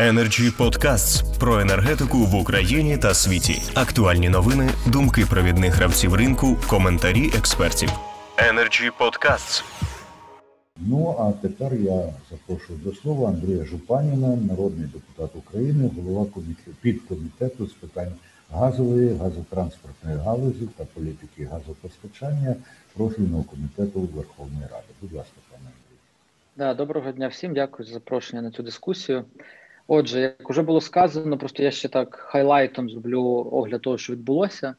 Energy Podcasts про енергетику в Україні та світі. Актуальні новини, думки провідних гравців ринку, коментарі експертів. Energy Podcasts. Ну а тепер я запрошую до слова Андрія Жупаніна, народний депутат України, голова комітету підкомітету з питань газової, газотранспортної галузі та політики газопостачання профільного комітету Верховної Ради. Будь ласка, пане Андрій. Да, доброго дня всім. Дякую за запрошення на цю дискусію. Отже, як вже було сказано, просто я ще так хайлайтом зроблю огляд того, що відбулося.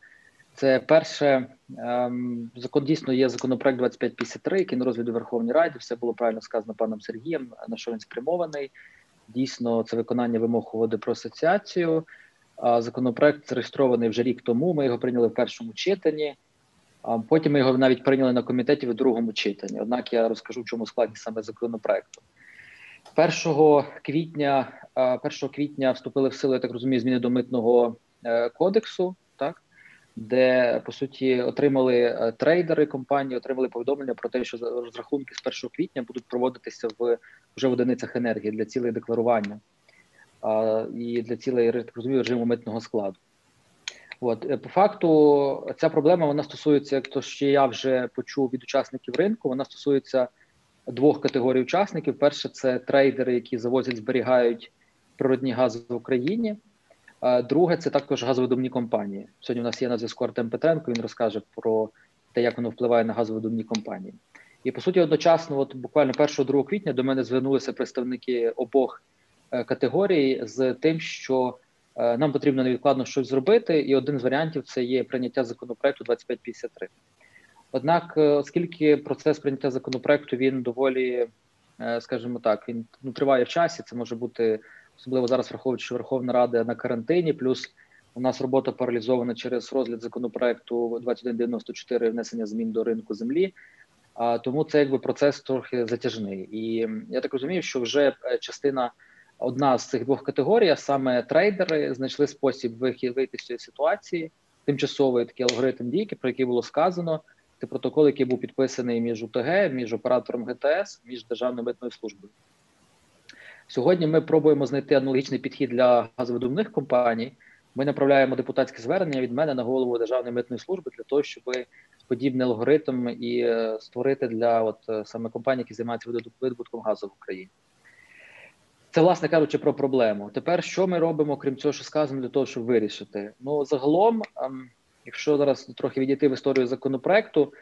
Це перше ем, закон дійсно є законопроект 2553, який на розгляді Верховній Раді. Все було правильно сказано паном Сергієм. На що він спрямований? Дійсно, це виконання вимог угоди про асоціацію. Законопроект зареєстрований вже рік тому. Ми його прийняли в першому читанні. А потім ми його навіть прийняли на комітеті в другому читанні. Однак я розкажу, в чому складність саме законопроекту. 1 квітня 1 квітня вступили в силу, я так розумію, зміни до митного е, кодексу, так де по суті отримали е, трейдери компанії, отримали повідомлення про те, що розрахунки з 1 квітня будуть проводитися в вже в одиницях енергії для цілей декларування і для цілей так розумію, режиму митного складу. От е, по факту, ця проблема вона стосується, як то ще я вже почув від учасників ринку. Вона стосується двох категорій учасників: перше це трейдери, які завозять, зберігають природні гази в Україні. Друге, це також газовидобні компанії. Сьогодні у нас є на зв'язку Артем Петренко. Він розкаже про те, як воно впливає на газовидобні компанії. І по суті, одночасно, от буквально 1-2 квітня до мене звернулися представники обох е, категорій з тим, що е, нам потрібно невідкладно щось зробити, і один з варіантів це є прийняття законопроекту 2553. Однак, е, оскільки процес прийняття законопроекту він доволі, е, скажімо так, він ну, триває в часі. Це може бути особливо зараз, враховуючи що Верховна Рада на карантині. Плюс у нас робота паралізована через розгляд законопроекту 2194 внесення змін до ринку землі. А тому це якби процес трохи затяжний, і я так розумію, що вже е, частина одна з цих двох категорій, а саме трейдери, знайшли спосіб вийти з цієї ситуації. Тимчасовий такий алгоритм дійки, про який було сказано. Це протокол, який був підписаний між УТГ, між оператором ГТС, між Державною митною службою. Сьогодні ми пробуємо знайти аналогічний підхід для газовидобних компаній. Ми направляємо депутатське звернення від мене на голову Державної митної служби для того, щоб подібний алгоритм і е, створити для от е, саме компаній, які займаються видобутком газу в Україні. Це, власне кажучи, про проблему. Тепер що ми робимо, крім цього, що сказано, для того, щоб вирішити? Ну, загалом. Якщо зараз трохи відійти в історію законопроекту,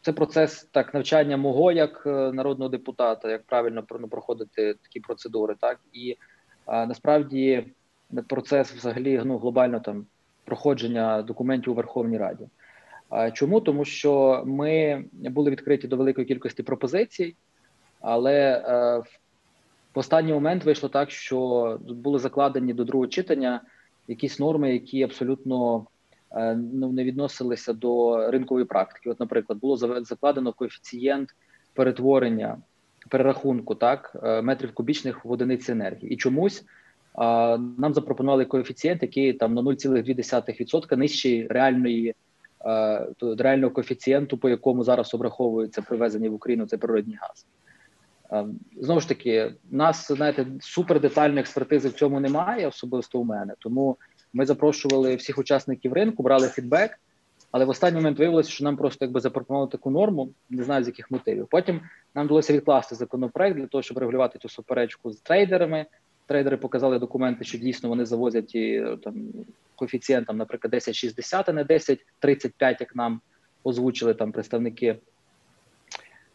це процес так навчання мого як е, народного депутата, як правильно ну, проходити такі процедури, так і насправді процес взагалі ну, глобально там проходження документів у Верховній Раді. Чому тому, що ми були відкриті до великої кількості пропозицій, але е, в останній момент вийшло так, що були закладені до другого читання якісь норми, які абсолютно Е, ну не відносилися до ринкової практики. От, наприклад, було закладено коефіцієнт перетворення перерахунку так е, метрів кубічних в одиниці енергії, і чомусь нам запропонували коефіцієнт, який там на 0,2% нижчий реальної е, реального коефіцієнту, по якому зараз обраховується привезення в Україну цей природний газ. Знову ж таки, нас знаєте, супер детальної експертизи в цьому немає, особисто у мене. Тому ми запрошували всіх учасників ринку, брали фідбек, але в останній момент виявилося, що нам просто якби запропонували таку норму, не знаю з яких мотивів. Потім нам вдалося відкласти законопроект для того, щоб регулювати цю суперечку з трейдерами. Трейдери показали документи, що дійсно вони завозять і, там коефіцієнтом, наприклад, 10,60, а не 10,35, як нам озвучили там представники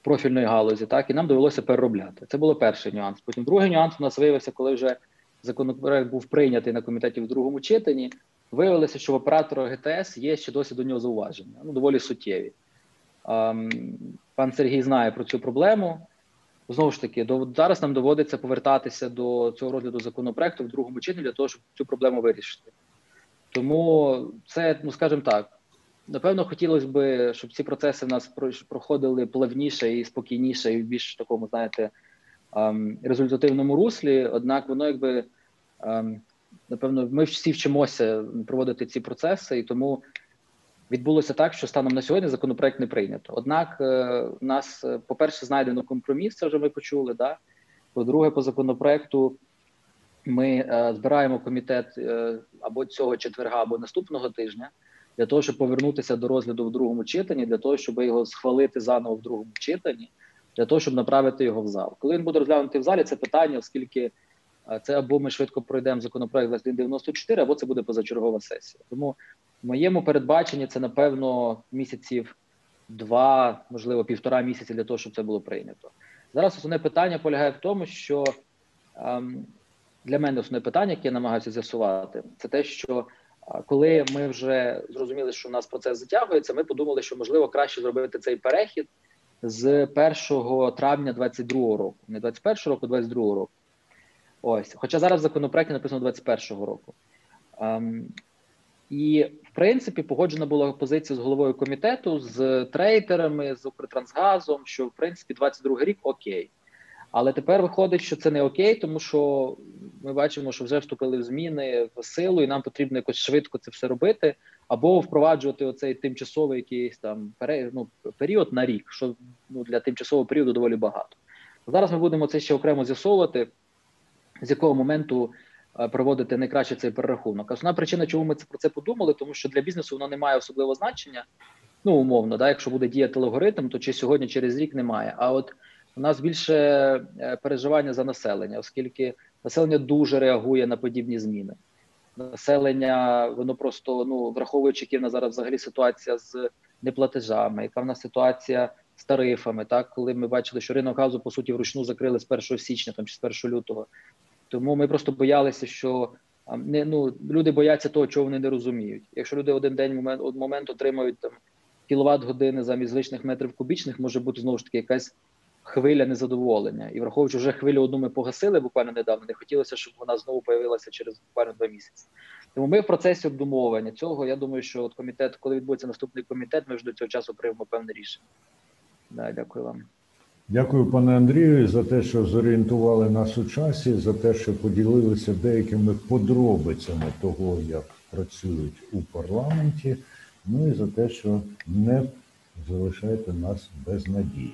профільної галузі. Так і нам довелося переробляти. Це було перший нюанс. Потім другий нюанс у нас виявився, коли вже законопроект був прийнятий на комітеті в другому читанні. Виявилося, що в оператора ГТС є ще досі до нього зауваження, ну доволі суттєві. Пан Сергій знає про цю проблему. Знову ж таки, зараз нам доводиться повертатися до цього розгляду законопроекту в другому читанні для того, щоб цю проблему вирішити. Тому це, ну скажімо так, напевно, хотілося б, щоб ці процеси в нас проходили плавніше і спокійніше, і в більш такому, знаєте, результативному руслі. Однак, воно якби напевно, ми всі вчимося проводити ці процеси, і тому відбулося так, що станом на сьогодні законопроект не прийнято. Однак, е, у нас, е, по перше, знайдено компроміс. Це вже ми почули. Да? По-друге, по законопроекту ми е, збираємо комітет е, або цього четверга, або наступного тижня для того, щоб повернутися до розгляду в другому читанні, для того, щоб його схвалити заново в другому читанні, для того, щоб направити його в зал. Коли він буде розглянутий в залі, це питання, оскільки е, це або ми швидко пройдемо законопроект 2194, або це буде позачергова сесія. Тому в моєму передбаченні це напевно місяців два, можливо, півтора місяці для того, щоб це було прийнято. Зараз основне питання полягає в тому, що ем, для мене основне питання, яке я намагаюся з'ясувати, це те, що коли ми вже зрозуміли, що у нас процес затягується, ми подумали, що можливо краще зробити цей перехід з 1 травня 22 року, не 21 року, 22 року. Ось, хоча зараз в законопроекті написано 21 року. Ем, і в принципі погоджена була позиція з головою комітету, з трейдерами, з Укртрансгазом, що в принципі 22 рік окей. Але тепер виходить, що це не окей, тому що ми бачимо, що вже вступили в зміни в силу, і нам потрібно якось швидко це все робити, або впроваджувати оцей тимчасовий якийсь там ну, період на рік, що ну, для тимчасового періоду доволі багато. Зараз ми будемо це ще окремо з'ясовувати, з якого моменту е, проводити найкраще цей перерахунок. Основна причина, чому ми це про це подумали, тому що для бізнесу воно не має особливого значення. Ну, умовно, да, якщо буде діяти алгоритм, то чи сьогодні, через рік немає. А от у нас більше е, переживання за населення, оскільки населення дуже реагує на подібні зміни. Населення, воно просто ну враховуючи, які в нас зараз взагалі ситуація з неплатежами, яка в нас ситуація з тарифами, так коли ми бачили, що ринок газу по суті вручну закрили з 1 січня, там чи з 1 лютого. Тому ми просто боялися, що не ну люди бояться того, чого вони не розуміють. Якщо люди один день момент момент отримають там кіловат години замість звичних метрів кубічних, може бути знову ж таки якась хвиля незадоволення. І враховуючи вже хвилю одну ми погасили буквально недавно, не хотілося, щоб вона знову появилася через буквально два місяці. Тому ми в процесі обдумовування цього. Я думаю, що от комітет, коли відбудеться наступний комітет, ми вже до цього часу приймемо певне рішення. Да, дякую вам. Дякую, пане Андрію, за те, що зорієнтували нас у часі, за те, що поділилися деякими подробицями того, як працюють у парламенті. Ну і за те, що не залишаєте нас без надії.